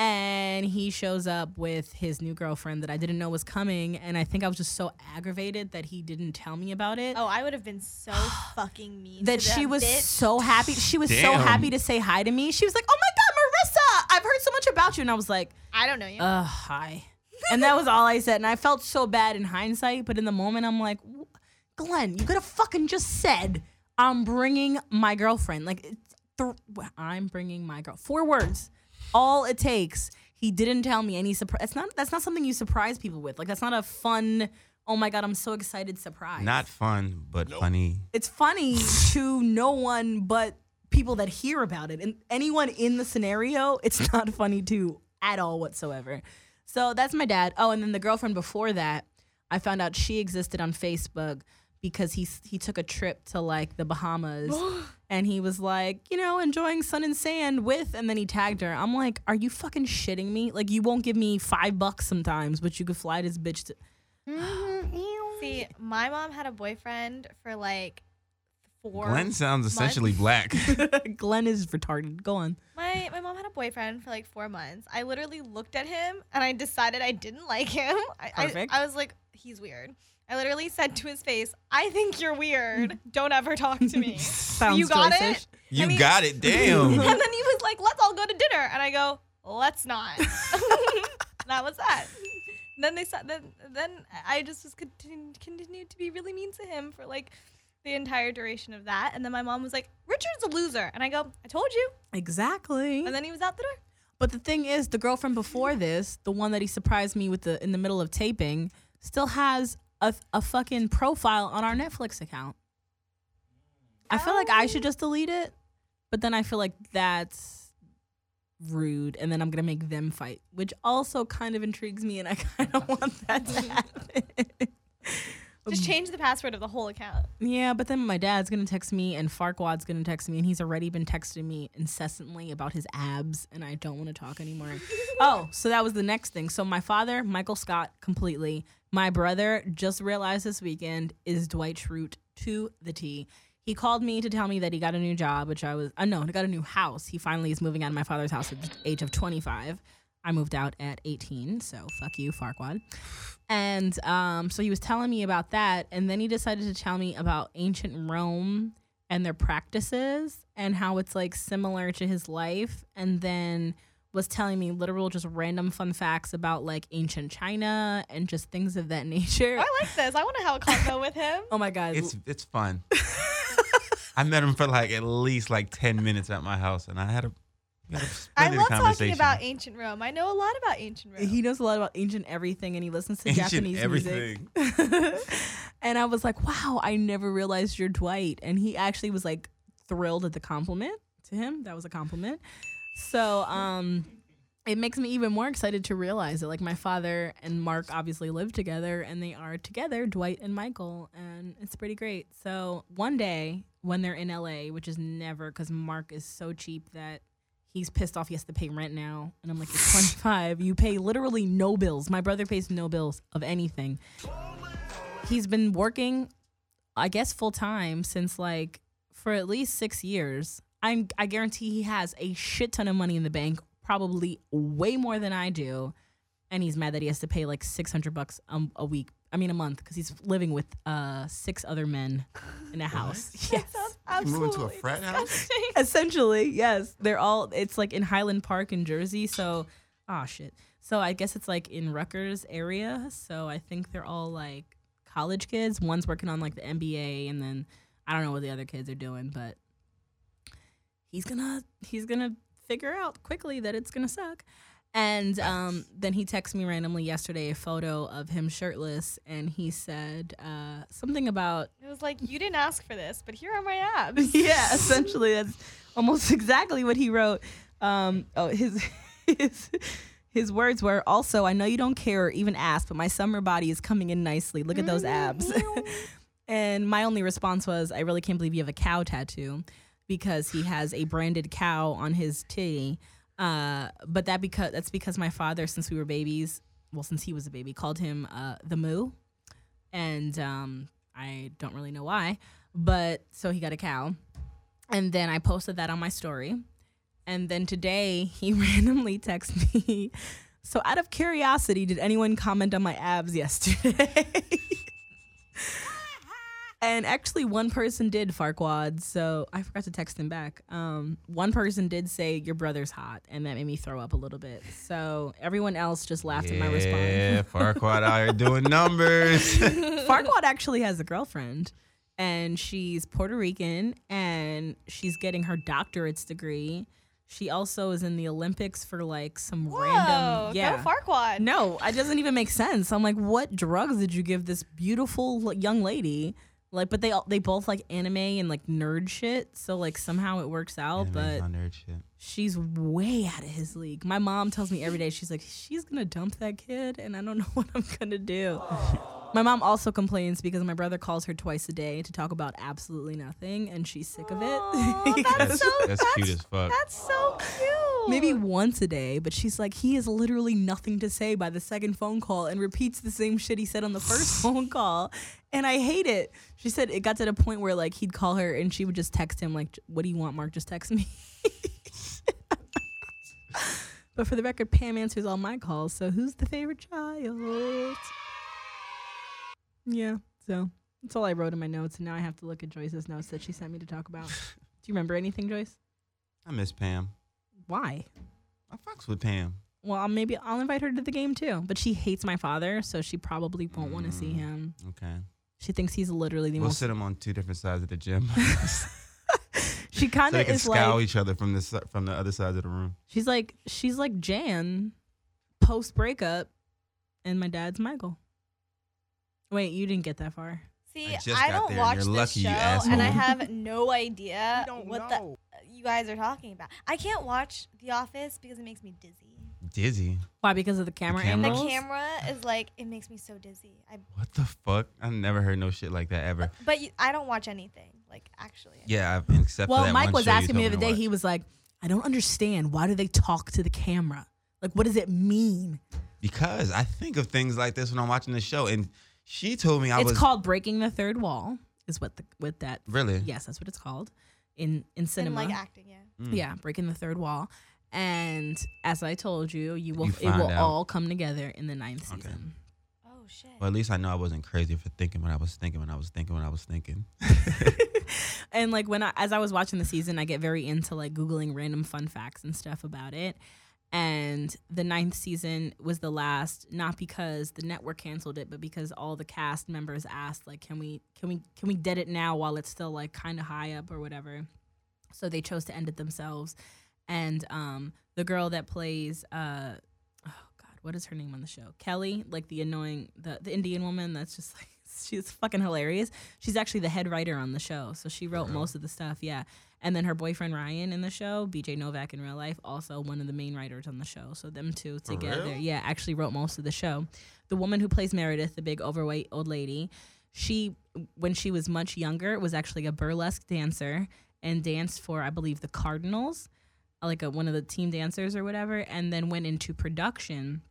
And he shows up with his new girlfriend that I didn't know was coming, and I think I was just so aggravated that he didn't tell me about it.
Oh, I would have been so fucking mean.
that
to
she was
bitch.
so happy. She was so
Damn.
happy to say hi to me. She was like, "Oh my god, Marissa! I've heard so much about you." And I was like,
I don't know you.
uh, hi. And that was all I said. And I felt so bad in hindsight, but in the moment, I'm like, "W- Glenn, you could have fucking just said, I'm bringing my girlfriend. Like, it's th- I'm bringing my girl. Four words. All it takes. He didn't tell me any surprise. That's not, that's not something you surprise people with. Like, that's not a fun, oh my God, I'm so excited surprise.
Not fun, but funny.
It's funny to no one but people that hear about it and anyone in the scenario, it's not funny to at all whatsoever. So that's my dad. Oh, and then the girlfriend before that, I found out she existed on Facebook because he he took a trip to like the Bahamas and he was like, you know, enjoying sun and sand with and then he tagged her. I'm like, are you fucking shitting me? Like you won't give me 5 bucks sometimes, but you could fly this bitch to mm-hmm,
See, my mom had a boyfriend for like four.
Glenn sounds
months.
essentially black.
Glenn is retarded. Go on.
My my mom had a boyfriend for like four months. I literally looked at him and I decided I didn't like him. I, I, I was like, he's weird. I literally said to his face, "I think you're weird. Don't ever talk to me."
Sounds
you got
racist.
it.
You
And he-
got it. Damn.
And then he was like, "Let's all go to dinner," and I go, "Let's not." that was that. Then they said, then then I just was continu- continued to be really mean to him for like the entire duration of that. And then my mom was like, "Richard's a loser," and I go, "I told you."
Exactly.
And then he was out the door.
But the thing is, the girlfriend before this, the one that he surprised me with the in the middle of taping, still has a, a fucking profile on our Netflix account. I feel like I should oh. just delete it, but then I feel like that's rude, and then I'm gonna make them fight, which also kind of intrigues me, and I kind of want that to happen.
Just change the password of the whole account.
Yeah, but then my dad's gonna text me and Farquad's gonna text me, and he's already been texting me incessantly about his abs, and I don't want to talk anymore. oh, so that was the next thing. So my father, Michael Scott, completely. My brother just realized this weekend is Dwight Schrute to the T. He called me to tell me that he got a new job, which I was, uh, no, he got a new house. He finally is moving out of my father's house at the age of 25. I moved out at 18, so fuck you, Farquad. And um, so he was telling me about that, and then he decided to tell me about ancient Rome and their practices and how it's like similar to his life, and then was telling me literal just random fun facts about like ancient China and just things of that nature.
I like this. I want to have a convo with him.
Oh my god,
It's it's fun. I met him for like at least like ten minutes at my house, and I had a, we had a
I love talking about ancient Rome. I know a lot about ancient Rome.
he knows a lot about ancient everything, and he listens to
Ancient
Japanese
everything.
music. and I was like, wow, I never realized you're Dwight. And he actually was like thrilled at the compliment to him. That was a compliment. So um it makes me even more excited to realize that like my father and Mark obviously live together and they are together, Dwight and Michael, and it's pretty great. So one day when they're in LA, which is never because Mark is so cheap that he's pissed off he has to pay rent now. And I'm like, you're 25. You pay literally no bills. My brother pays no bills of anything. He's been working, I guess, full time since like for at least six years. I'm I guarantee he has a shit ton of money in the bank, probably way more than I do. And he's mad that he has to pay like 600 bucks um, a week. I mean, a month, because he's living with uh, six other men in a house. Yes.
Absolutely.
You moving to a frat house?
Essentially, yes. They're all it's like in Highland Park in Jersey, so oh shit. So I guess it's like in Rutgers area. So I think they're all like college kids. One's working on like the MBA and then I don't know what the other kids are doing, but he's gonna he's gonna figure out quickly that it's gonna suck. And um, then he texted me randomly yesterday a photo of him shirtless, and he said uh, something about
It was like you didn't ask for this, but here are my abs.
yeah, essentially that's almost exactly what he wrote. Um, oh, his his his words were also, "I know you don't care or even ask, but my summer body is coming in nicely. Look at those abs." and my only response was, "I really can't believe you have a cow tattoo," because he has a branded cow on his titty. Uh, but that because that's because my father, since we were babies, well, since he was a baby, called him uh, the moo, and um, I don't really know why, but so he got a cow. And then I posted that on my story. And then today he randomly texted me. So out of curiosity, did anyone comment on my abs yesterday? and actually one person did Farquad, so I forgot to text him back. Um, one person did say your brother's hot, and that made me throw up a little bit. So everyone else just laughed at my response.
Yeah,
response.
Farquaad out here doing numbers.
Farquad actually has a girlfriend, and she's Puerto Rican, and she's getting her doctorate's degree. She also is in the Olympics for like some
Whoa,
random. Yeah.
go Farquad.
No, it doesn't even make sense. I'm like, what drugs did you give this beautiful young lady Like, but they all they both like anime and like nerd shit. So like somehow it works out.
Anime's
but
my nerd shit.
she's way out of his league. My mom tells me every day she's like, she's gonna dump that kid, and I don't know what I'm gonna do. My mom also complains because my brother calls her twice a day to talk about absolutely nothing, and she's sick of it.
Aw, that's
That's,
so
that's cute as fuck.
That's so cute.
Maybe once a day, but she's like, he has literally nothing to say by the second phone call and repeats the same shit he said on the first phone call. And I hate it. She said it got to the point where like he'd call her and she would just text him like, "What do you want, Mark? Just text me." but for the record, Pam answers all my calls. So who's the favorite child? Yeah. So that's all I wrote in my notes, and now I have to look at Joyce's notes that she sent me to talk about. do you remember anything, Joyce?
I miss Pam.
Why?
I fucks with Pam.
Well, maybe I'll invite her to the game too. But she hates my father, so she probably won't want to see
Mm.
him.
Okay.
She thinks he's literally the
We'll
most.
sit them on two different sides of the gym.
She
so
kind
they
of
can
is
scowl
like
each other from the si- from the other sides of the room.
she's like she's like Jan, post breakup, and my dad's Michael. Wait, you didn't get that far.
See,
I
I,
got
don't
there, and
watch
you're
this
lucky, you
show, and I have no idea what the you guys are talking about. I can't watch The Office because it makes me dizzy.
Dizzy.
Why? Because of the camera
camera?
The
angles.
camera is like it makes me so dizzy. I
What the fuck? I never heard no shit like that ever.
but you, I don't watch anything like actually.
Yeah, I've, except for
well,
that
Mike
one
was
show you
asking me the
told
other day.
to
He was like, "I don't understand. Why do they talk to the camera? Like, what does it mean?"
because I think of things like this when I'm watching the show, and she told me I was.
it's
was
called breaking the third wall. Is what the with that
really.
Yes, that's what it's called in in
And
cinema.
like acting, yeah.
Mm.
Yeah, breaking the third wall. And as I told you, you will
You
it will
out.
all come together in the ninth
Okay.
season.
Oh shit.
Well, at least I know I wasn't crazy for thinking what I was thinking when I was thinking when I was thinking.
and like when I as I was watching the season, I get very into like googling random fun facts and stuff about it. And the ninth season was the last, not because the network canceled it, but because all the cast members asked, like, can we can we can we dead it now while it's still like kind of high up or whatever. So they chose to end it themselves. And um, the girl that plays, uh, oh god, what is her name on the show? Kelly, like the annoying the the Indian woman. That's just like she's fucking hilarious. She's actually the head writer on the show, so she wrote most of the stuff. Yeah. And then her boyfriend Ryan in the show, BJ Novak in real life, also one of the main writers on the show. So them two together, yeah, actually wrote most of the show. The woman who plays Meredith, the big overweight old lady, she when she was much younger was actually a burlesque dancer and danced for I believe the Cardinals, like a, one of the team dancers or whatever, and then went into production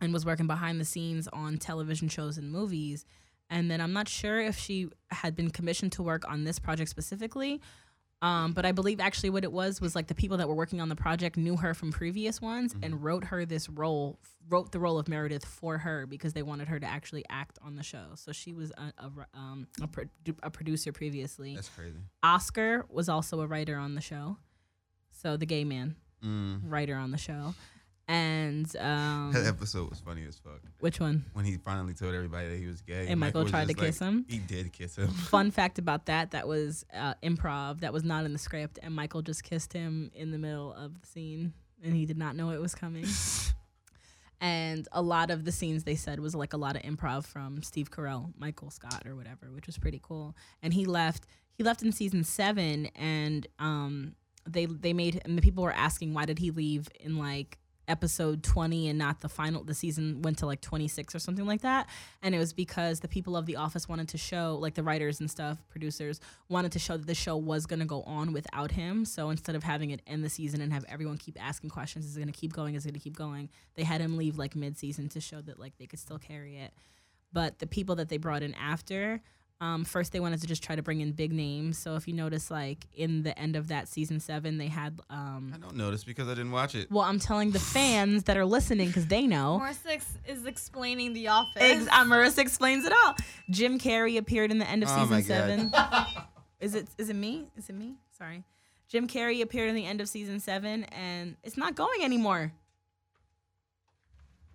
and was working behind the scenes on television shows and movies. And then I'm not sure if she had been commissioned to work on this project specifically. Um, but I believe actually what it was was like the people that were working on the project knew her from previous ones and wrote her this role, wrote the role of Meredith for her because they wanted her to actually act on the show. So she was a, a, um, a, pro- a producer previously.
That's crazy.
Oscar was also a writer on the show. So the gay man
Mm.
writer on the show. And um,
That episode was funny as fuck.
which one?
When he finally told everybody that he was gay,
And Michael
was
tried to
like-
kiss him?
He did kiss him.
Fun fact about that: that was uh, improv. That was not in the script, and Michael just kissed him in the middle of the scene, and he did not know it was coming. and a lot of the scenes they said was like a lot of improv from Steve Carell, Michael Scott, or whatever, which was pretty cool. And he left. He left in season seven, and um, they they made and the people were asking why did he leave in like episode 20 and not the final the season went to like 26 or something like that. And it was because the people of the office wanted to show like the writers and stuff producers wanted to show that the show was going to go on without him. So instead of having it end the season and have everyone keep asking questions is it going to keep going is it going to keep going they had him leave like mid-season to show that like they could still carry it. But the people that they brought in after um, first they wanted to just try to bring in big names so if you notice like in the end of that season seven they had um,
I don't notice because I didn't watch it.
well i'm telling the fans that are listening because they know
Marissa ex- is explaining The Office.
Ex- uh, Marissa explains it all. Jim Carrey appeared in the end of
Oh
season seven. is it is it me? Is it me? Sorry. Jim Carrey appeared in the end of season seven, and it's not going anymore.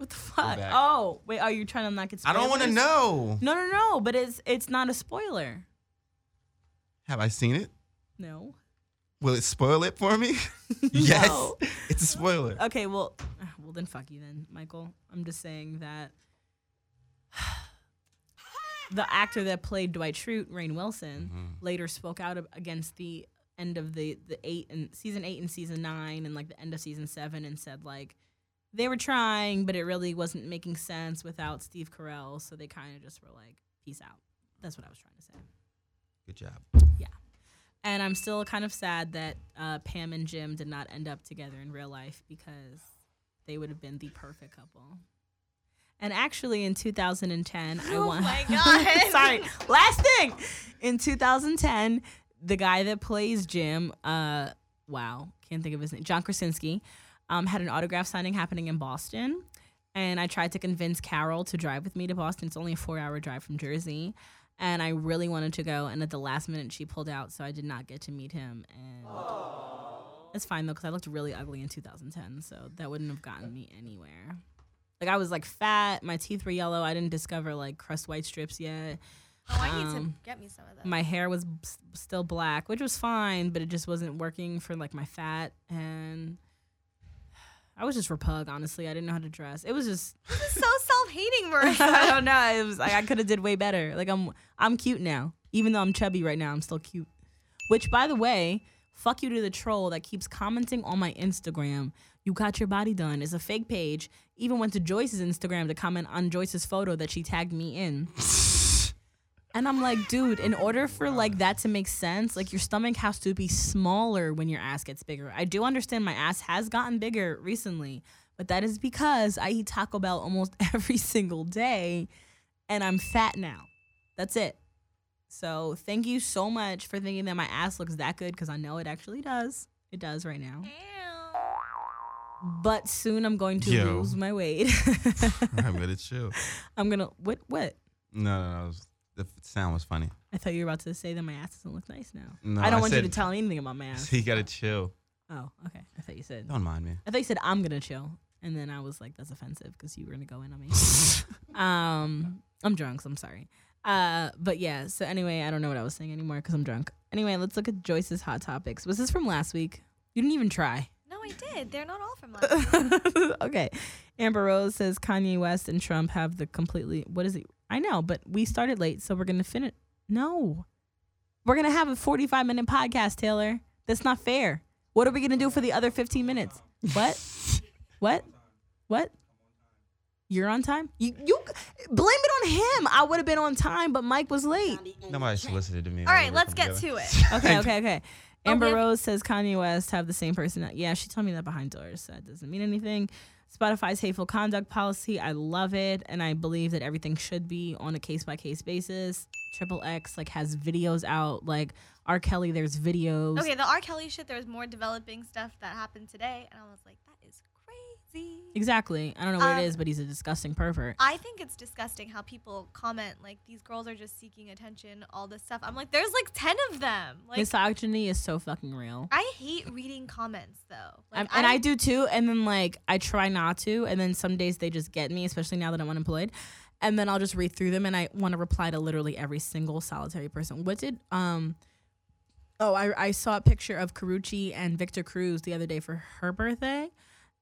What the fuck?
back.
Oh, wait. Are you trying to not get? Spoiled?
I
Spoilers?
don't want to know.
No, no, no. But it's it's not a spoiler.
Have I seen it?
No.
Will it spoil it for me? yes,
No.
it's a spoiler.
Okay. Well, well then fuck you then, Michael. I'm just saying that. the actor that played Dwight Schrute, Rainn Wilson,
Mm-hmm.
later spoke out ab- against the end of the the eight and season eight and season nine and like the end of season seven and said like they were trying, but it really wasn't making sense without Steve Carell. So they kind of just were like, peace out. That's what I was trying to say.
Good job. Yeah.
And I'm still kind of sad that uh, Pam and Jim did not end up together in real life because they would have been the perfect couple. And actually, in 2010, I won.
Oh
won.
my God.
Sorry. Last thing. In 2010, the guy that plays Jim, uh, wow, can't think of his name, John Krasinski, um, had an autograph signing happening in Boston. And I tried to convince Carol to drive with me to Boston. It's only a four hour drive from Jersey. And I really wanted to go. And at the last minute, she pulled out. So I did not get to meet him. And it's fine, though, because I looked really ugly in 2010. So that wouldn't have gotten me anywhere. Like, I was like fat. My teeth were yellow. I didn't discover like Crest white strips yet.
Oh, I need to
Um,
get me some of that.
My hair was s- still black, which was fine, but it just wasn't working for like my fat. And I was just repug, honestly. I didn't know how to dress. It was just
so self-hating,
I don't know. It was like I could have did way better. Like I'm I'm cute now. Even though I'm chubby right now, I'm still cute. Which by the way, fuck you to the troll that keeps commenting on my Instagram. You got your body done. It's a fake page. Even went to Joyce's Instagram to comment on Joyce's photo that she tagged me in. And I'm like, dude, in order for like that to make sense, like your stomach has to be smaller when your ass gets bigger. I do understand my ass has gotten bigger recently, but that is because I eat Taco Bell almost every single day and I'm fat now. That's it. So thank you so much for thinking that my ass looks that good because I know it actually does. It does right now. But soon I'm going to
Yo.
lose my weight.
I'm gonna chill.
I'm gonna what what?
No, no, no. it was- the sound was funny.
I thought you were about to say that my ass doesn't look nice now.
No,
I don't
I
want you to tell me anything about my ass.
So you gotta chill.
Oh, okay. I thought you said.
Don't mind me.
I thought you said I'm gonna chill, and then I was like, that's offensive because you were gonna go in on me. um, I'm drunk, so I'm sorry. Uh, but yeah. So anyway, I don't know what I was saying anymore because I'm drunk. Anyway, let's look at Joyce's hot topics. Was this from last week? You didn't even try.
no, I did. They're not all from last. Week.
okay. Amber Rose says Kanye West and Trump have the completely. What is it? I know, but we started late, so we're gonna finish. No, we're gonna have a 45 minute podcast, Taylor. That's not fair. What are we gonna do for the other 15 minutes? What? what? What? You're on time. You you blame it on him. I would have been on time, but Mike was late.
Nobody solicited to me.
all right, let's get to it.
Okay, okay, okay. Amber
Okay.
Rose says Kanye West have the same person. Yeah, she told me that behind doors. That doesn't mean anything. Spotify's hateful conduct policy, I love it, and I believe that everything should be on a case by case basis. Triple X like has videos out, like R. Kelly. There's videos.
Okay, the R. Kelly shit. There was more developing stuff that happened today, and I was like, crazy.
Exactly. I don't know what
Um,
it is, but he's a disgusting pervert.
I think it's disgusting how people comment like these girls are just seeking attention, all this stuff. I'm like, there's like ten of them. Like,
Misogyny is so fucking real.
I hate reading comments though. Like,
and I do too. And then like I try not to, and then some days they just get me, especially now that I'm unemployed. And then I'll just read through them, and I want to reply to literally every single solitary person. What did um? Oh, I I saw a picture of Karrueche and Victor Cruz the other day for her birthday,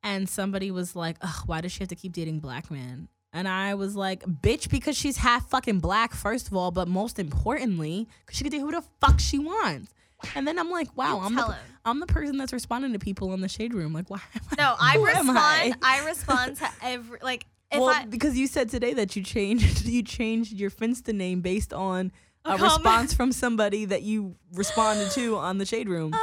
and somebody was like, "Ugh, why does she have to keep dating black men?" And I was like, "Bitch, because she's half fucking black, first of all, but most importantly, because she can date who the fuck she wants." And then I'm like, "Wow,
You
I'm the,
him.
I'm the person that's responding to people in the shade room. Like, why? Am I,
No, I
am
respond. I? respond to every like if
well,
I
because you said today that you changed you changed your Finsta name based on a, response from somebody that you responded to on the shade room.
uh,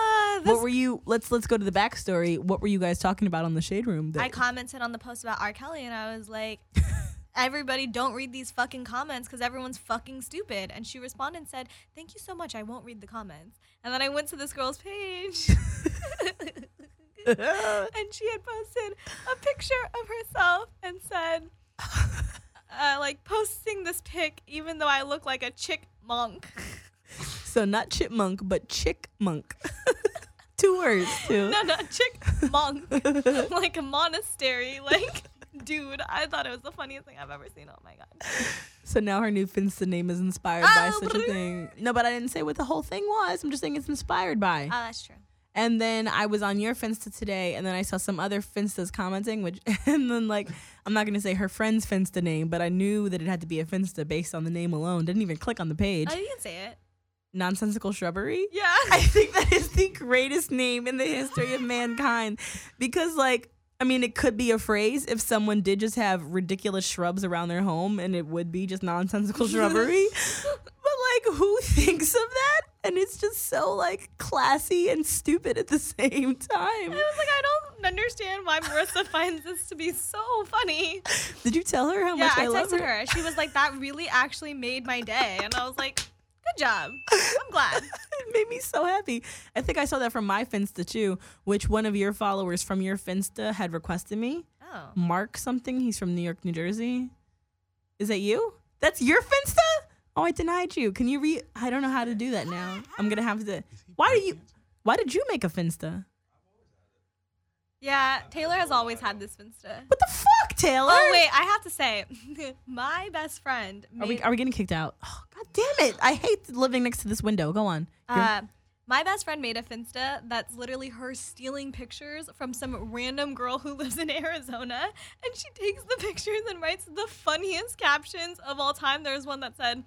this,
what were you? Let's let's go to the backstory. What were you guys talking about on the shade room? that-
I commented on the post about R. Kelly and I was like, everybody don't read these fucking comments because everyone's fucking stupid. And she responded and said, thank you so much. I won't read the comments. And then I went to this girl's page. and she had posted a picture of herself and said, uh, like posting this pic, even though I look like a chick monk.
so not chipmunk, but chick monk. Two words too.
no, no, chick monk, like a monastery, like. Dude, I thought it was the funniest thing I've ever seen. Oh my god.
So now her new Finsta name is inspired by
Oh,
such a thing. No, but I didn't say what the whole thing was. I'm just saying it's inspired by.
Oh, that's true.
And then I was on your Finsta today, and then I saw some other Finstas commenting, which, and then like, I'm not gonna say her friend's Finsta name, but I knew that it had to be a Finsta based on the name alone. Didn't even click on the page.
Oh, you can say it.
Nonsensical Shrubbery.
Yeah.
I think that is the greatest name in the history of mankind because, like, I mean, it could be a phrase if someone did just have ridiculous shrubs around their home and it would be just nonsensical shrubbery. but, like, who thinks of that? And it's just so, like, classy and stupid at the same time.
I was like, I don't understand why Marissa finds this to be so funny.
Did you tell her how
Yeah,
much I,
I
love
texted
her?
her. She was like, that really actually made my day. And I was like, good job. I'm glad.
it made me so happy. I think I saw that from my Finsta too, which one of your followers from your Finsta had requested me.
Oh.
Mark something. He's from New York, New Jersey. Is that you? That's your Finsta? Oh, I denied you. Can you re? I don't know how to do that now. I'm gonna have to. Why do you? Why did you make a Finsta?
Yeah, Taylor has always had this Finsta.
What the fuck, Taylor?
Oh, wait, I have to say, my best friend
Are we are we getting kicked out? Oh, God damn it! I hate living next to this window. Go on.
Uh, my best friend made a Finsta that's literally her stealing pictures from some random girl who lives in Arizona. And she takes the pictures and writes the funniest captions of all time. There's one that said,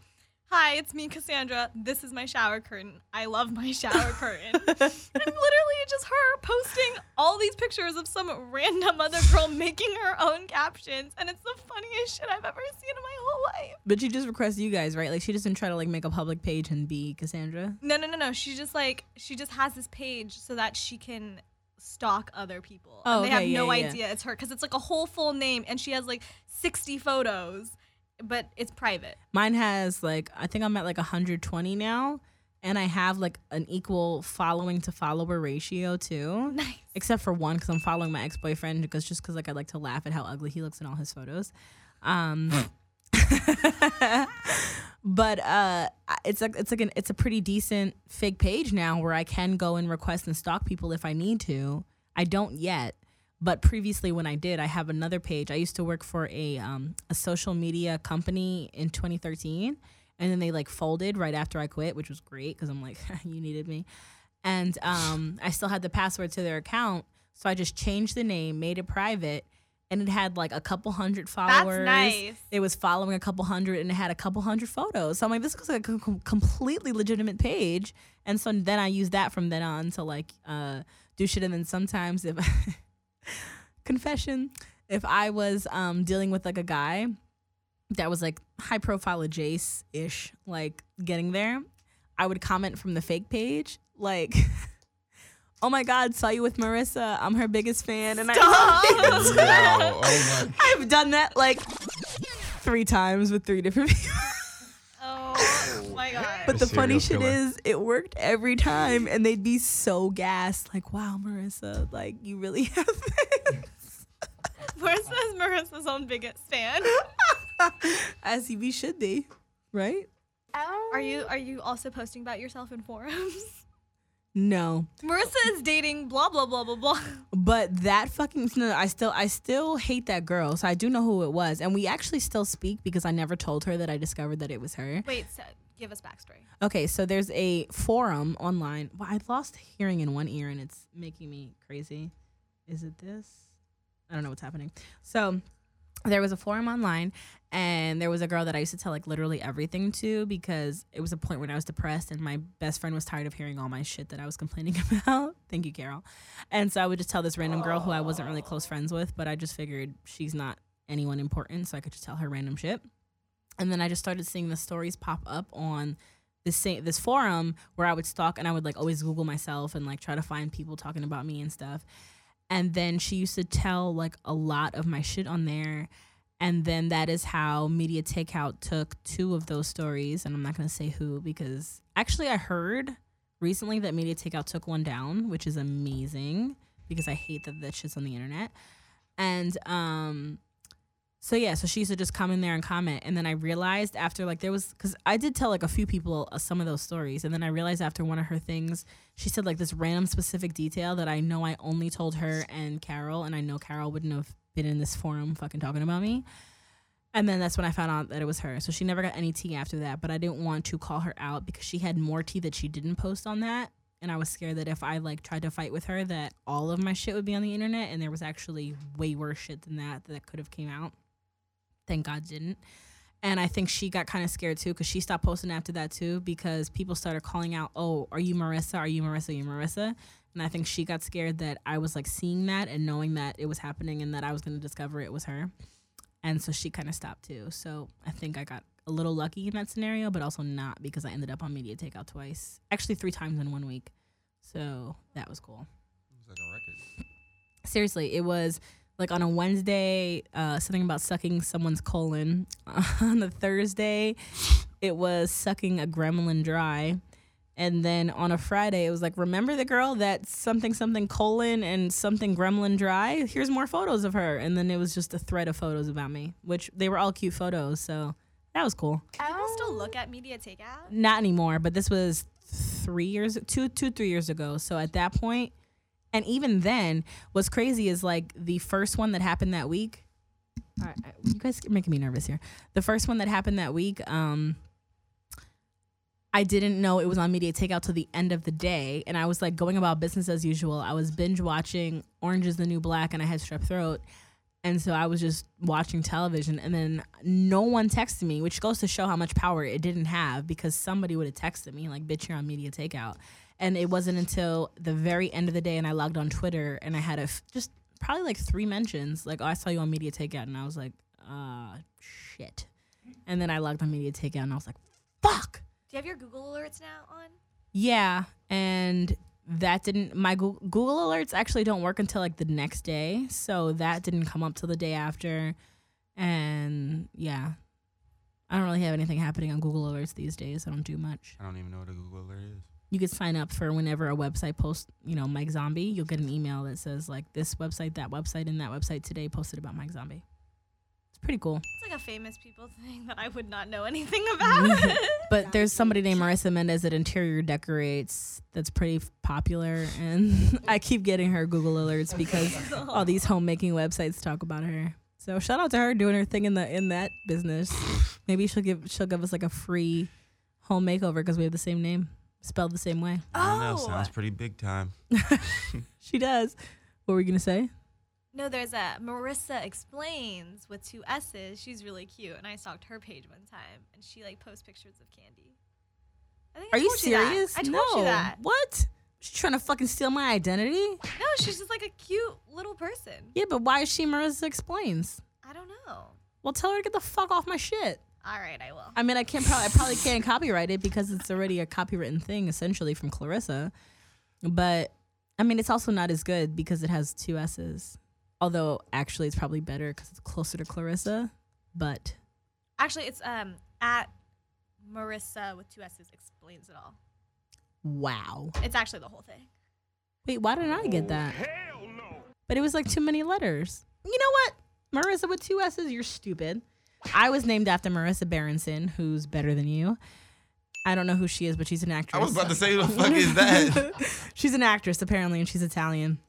Hi, it's me, Cassandra. This is my shower curtain. I love my shower curtain. and literally, just her posting all these pictures of some random other girl making her own captions. And it's the funniest shit I've ever seen in my whole life.
but she just requests you guys, right? Like she doesn't try to like make a public page and be Cassandra.
No, no, no, no. She just like she just has this page so that she can stalk other people.
Oh,
and they
okay,
have no
yeah, yeah.
idea it's her because it's like a whole full name and she has like 60 photos, but it's private.
Mine has like I think I'm at like 120 now, and I have like an equal following to follower ratio too.
Nice.
Except for one because I'm following my ex boyfriend because just because like I like to laugh at how ugly he looks in all his photos. Um, but uh, it's like it's like an it's a pretty decent fake page now where I can go and request and stalk people if I need to. I don't yet. But previously, when I did, I have another page. I used to work for a um, a social media company in 2013, and then they like folded right after I quit, which was great because I'm like, you needed me, and um, I still had the password to their account, so I just changed the name, made it private, and it had like a couple hundred followers.
That's nice.
It was following a couple hundred, and it had a couple hundred photos. So I'm like, this looks like a com- completely legitimate page, and so then I use that from then on to like uh, do shit, and then sometimes if confession. If i was um dealing with like a guy that was like high profile jace ish like getting there i would comment from the fake page like oh my god saw you with marissa. I'm her biggest fan. And I love
no. oh my.
I've done that like three times with three different people.
Oh my god.
But the funny
serial
shit
killer.
is, it worked every time, and they'd be so gassed, like, "Wow, Marissa, like you really have this."
Marissa's Marissa's own biggest fan.
As we should be, right?
Um, are you are you also posting about yourself in forums?
No,
Marissa is dating blah blah blah blah blah.
but that fucking no, I still, I still hate that girl. So I do know who it was, and we actually still speak because I never told her that I discovered that it was her.
Wait, so give us backstory.
Okay, so there's a forum online. Well, I lost hearing in one ear, and it's making me crazy. Is it this? I don't know what's happening. So there was a forum online, and there was a girl that I used to tell like literally everything to because it was a point when I was depressed, and my best friend was tired of hearing all my shit that I was complaining about. Thank you, Carol. And so I would just tell this random girl who I wasn't really close friends with, but I just figured she's not anyone important, so I could just tell her random shit. And then I just started seeing the stories pop up on this same this forum where I would stalk and I would like always Google myself and like try to find people talking about me and stuff. And then she used to tell like a lot of my shit on there. And then that is how Media Takeout took two of those stories. And I'm not to say who because actually I heard recently that Media Takeout took one down, which is amazing because I hate that that shit's on the internet. And um, so yeah, so she used to just come in there and comment, and then I realized after like there was because I did tell like a few people uh, some of those stories, and then I realized after one of her things, she said like this random specific detail that I know I only told her and Carol, and I know Carol wouldn't have been in this forum fucking talking about me. And then that's when I found out that it was her. So she never got any tea after that, but I didn't want to call her out because she had more tea that she didn't post on that. and I was scared that if I like tried to fight with her, that all of my shit would be on the internet, and there was actually way worse shit than that that could have came out. Thank God didn't. And I think she got kind of scared too because she stopped posting after that too because people started calling out, "Oh, are you Marissa? Are you Marissa? Are you Marissa?" And I think she got scared that I was like seeing that and knowing that it was happening and that I was going to discover it was her. And so she kind of stopped too. So I think I got a little lucky in that scenario, but also not because I ended up on media takeout twice, actually three times in one week. So that was cool.
It's like a record.
Seriously, it was like on a Wednesday, uh, something about sucking someone's colon. on a Thursday, it was sucking a gremlin dry. And then on a Friday, it was like, remember the girl that something something colon and something gremlin dry? Here's more photos of her. And then it was just a thread of photos about me, which they were all cute photos. So that was cool.
People still look at media takeout.
Not anymore, but this was three years, two, two, three years ago. So at that point, and even then, what's crazy is like the first one that happened that week. Right, you guys are making me nervous here. The first one that happened that week, um, I didn't know it was on media takeout till the end of the day, and I was like going about business as usual. I was binge watching Orange Is the New Black, and I had strep throat, and so I was just watching television, and then no one texted me, which goes to show how much power it didn't have because somebody would have texted me like, "Bitch, you're on media takeout," and it wasn't until the very end of the day, and I logged on Twitter, and I had a f- just probably like three mentions, like, "Oh, I saw you on media takeout," and I was like, "Ah, shit," and then I logged on media takeout, and I was like, "Fuck."
Do you have your Google alerts now on?
Yeah, and that didn't my Google, Google alerts actually don't work until like the next day, so that didn't come up till the day after, and yeah, I don't really have anything happening on Google alerts these days. I don't do much.
I don't even know what a Google alert is.
You could sign up for whenever a website posts, you know, Mike Zombie. You'll get an email that says like this website, that website, and that website today posted about Mike Zombie. It's pretty cool.
It's like a famous people thing that I would not know anything about.
But there's somebody named Marissa Mendez that interior decorates that's pretty f- popular, and I keep getting her Google alerts because all these homemaking websites talk about her. So shout out to her doing her thing in the in that business. Maybe she'll give she'll give us like a free home makeover because we have the same name, spelled the same way.
I don't know.
Oh.
Sounds pretty big time.
She does. What were you gonna say?
no, there's a Marissa explains with two S's. She's really cute, and I stalked her page one time, and she like posts pictures of candy. I think I
Are you
told that.
serious?
I told
no.
you that.
What? She's trying to fucking steal my identity?
No, she's just like a cute little person.
Yeah, but why is she Marissa explains?
I don't know.
Well, tell her to get the fuck off my shit.
All right, I will.
I mean, I can't probably, I probably can't copyright it because it's already a copywritten thing, essentially from Clarissa. But I mean, it's also not as good because it has two S's. Although actually, it's probably better because it's closer to Clarissa. But
Actually, it's um at Marissa with two S's explains it all.
wow,
It's actually the whole thing.
wait, why didn't I get that? But it was like too many letters. You know what, Marissa with two S's, you're stupid. I was named after Marisa Berenson, who's better than you. I don't know who she is, but she's an actress.
I was about to say, who the fuck is that?
she's an actress apparently, and she's Italian.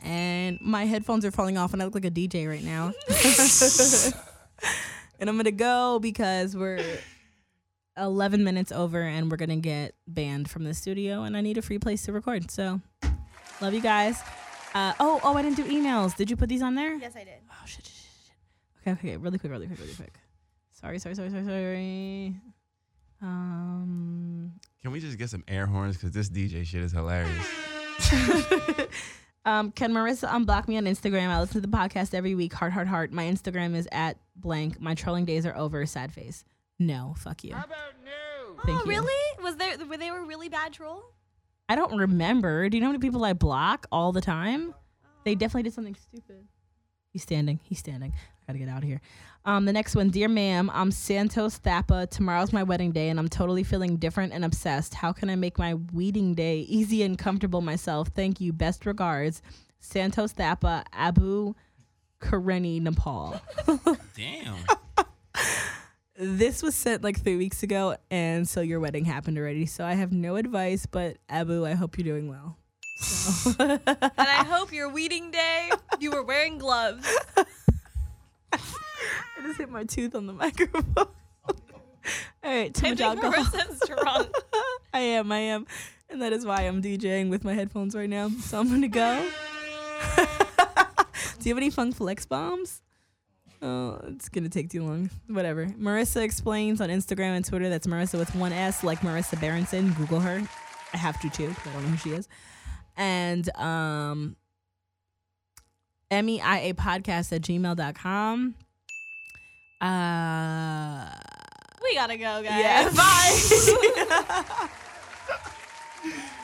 And my headphones are falling off, and I look like a DJ right now. and I'm gonna go because we're 11 minutes over, and we're gonna get banned from the studio, and I need a free place to record. So, love you guys. Uh, oh, oh, I didn't do emails. Did you put these on there?
Yes, I did.
Oh shit, shit, shit, shit. Okay, okay, really quick, really quick, really quick. Sorry, sorry, sorry, sorry, sorry. Um,
Can we just get some air horns? Because this DJ shit is hilarious.
um, can Marissa unblock me on Instagram? I listen to the podcast every week. Heart, heart, heart. My Instagram is at blank. My trolling days are over. Sad face. No, fuck you. Thank
oh,
you.
really? Was there were they were really bad troll?
I don't remember. Do you know how many people I block all the time? They definitely did something stupid. He's standing. He's standing. I gotta get out of here. Um, the next one, dear ma'am, I'm Santos Thapa. Tomorrow's my wedding day, and I'm totally feeling different and obsessed. How can I make my wedding day easy and comfortable myself? Thank you. Best regards, Santos Thapa, Abu Kareni, Nepal.
Damn.
this was sent like three weeks ago, and so your wedding happened already. So I have no advice, but Abu, I hope you're doing well. So.
And I hope your wedding day you were wearing gloves.
I just hit my tooth on the microphone. All right, too
I
much alcohol.
Drunk.
I am, I am. And that is why I'm DJing with my headphones right now. So I'm gonna go. Do you have any fun flex bombs? Oh, it's gonna take too long. Whatever. Marissa explains on Instagram and Twitter. That's Marissa with one S, like Marisa Berenson. Google her. I have to too, I don't know who she is. And um MEIA podcast at gmail.com. Uh,
we gotta go, guys.
Yeah, bye.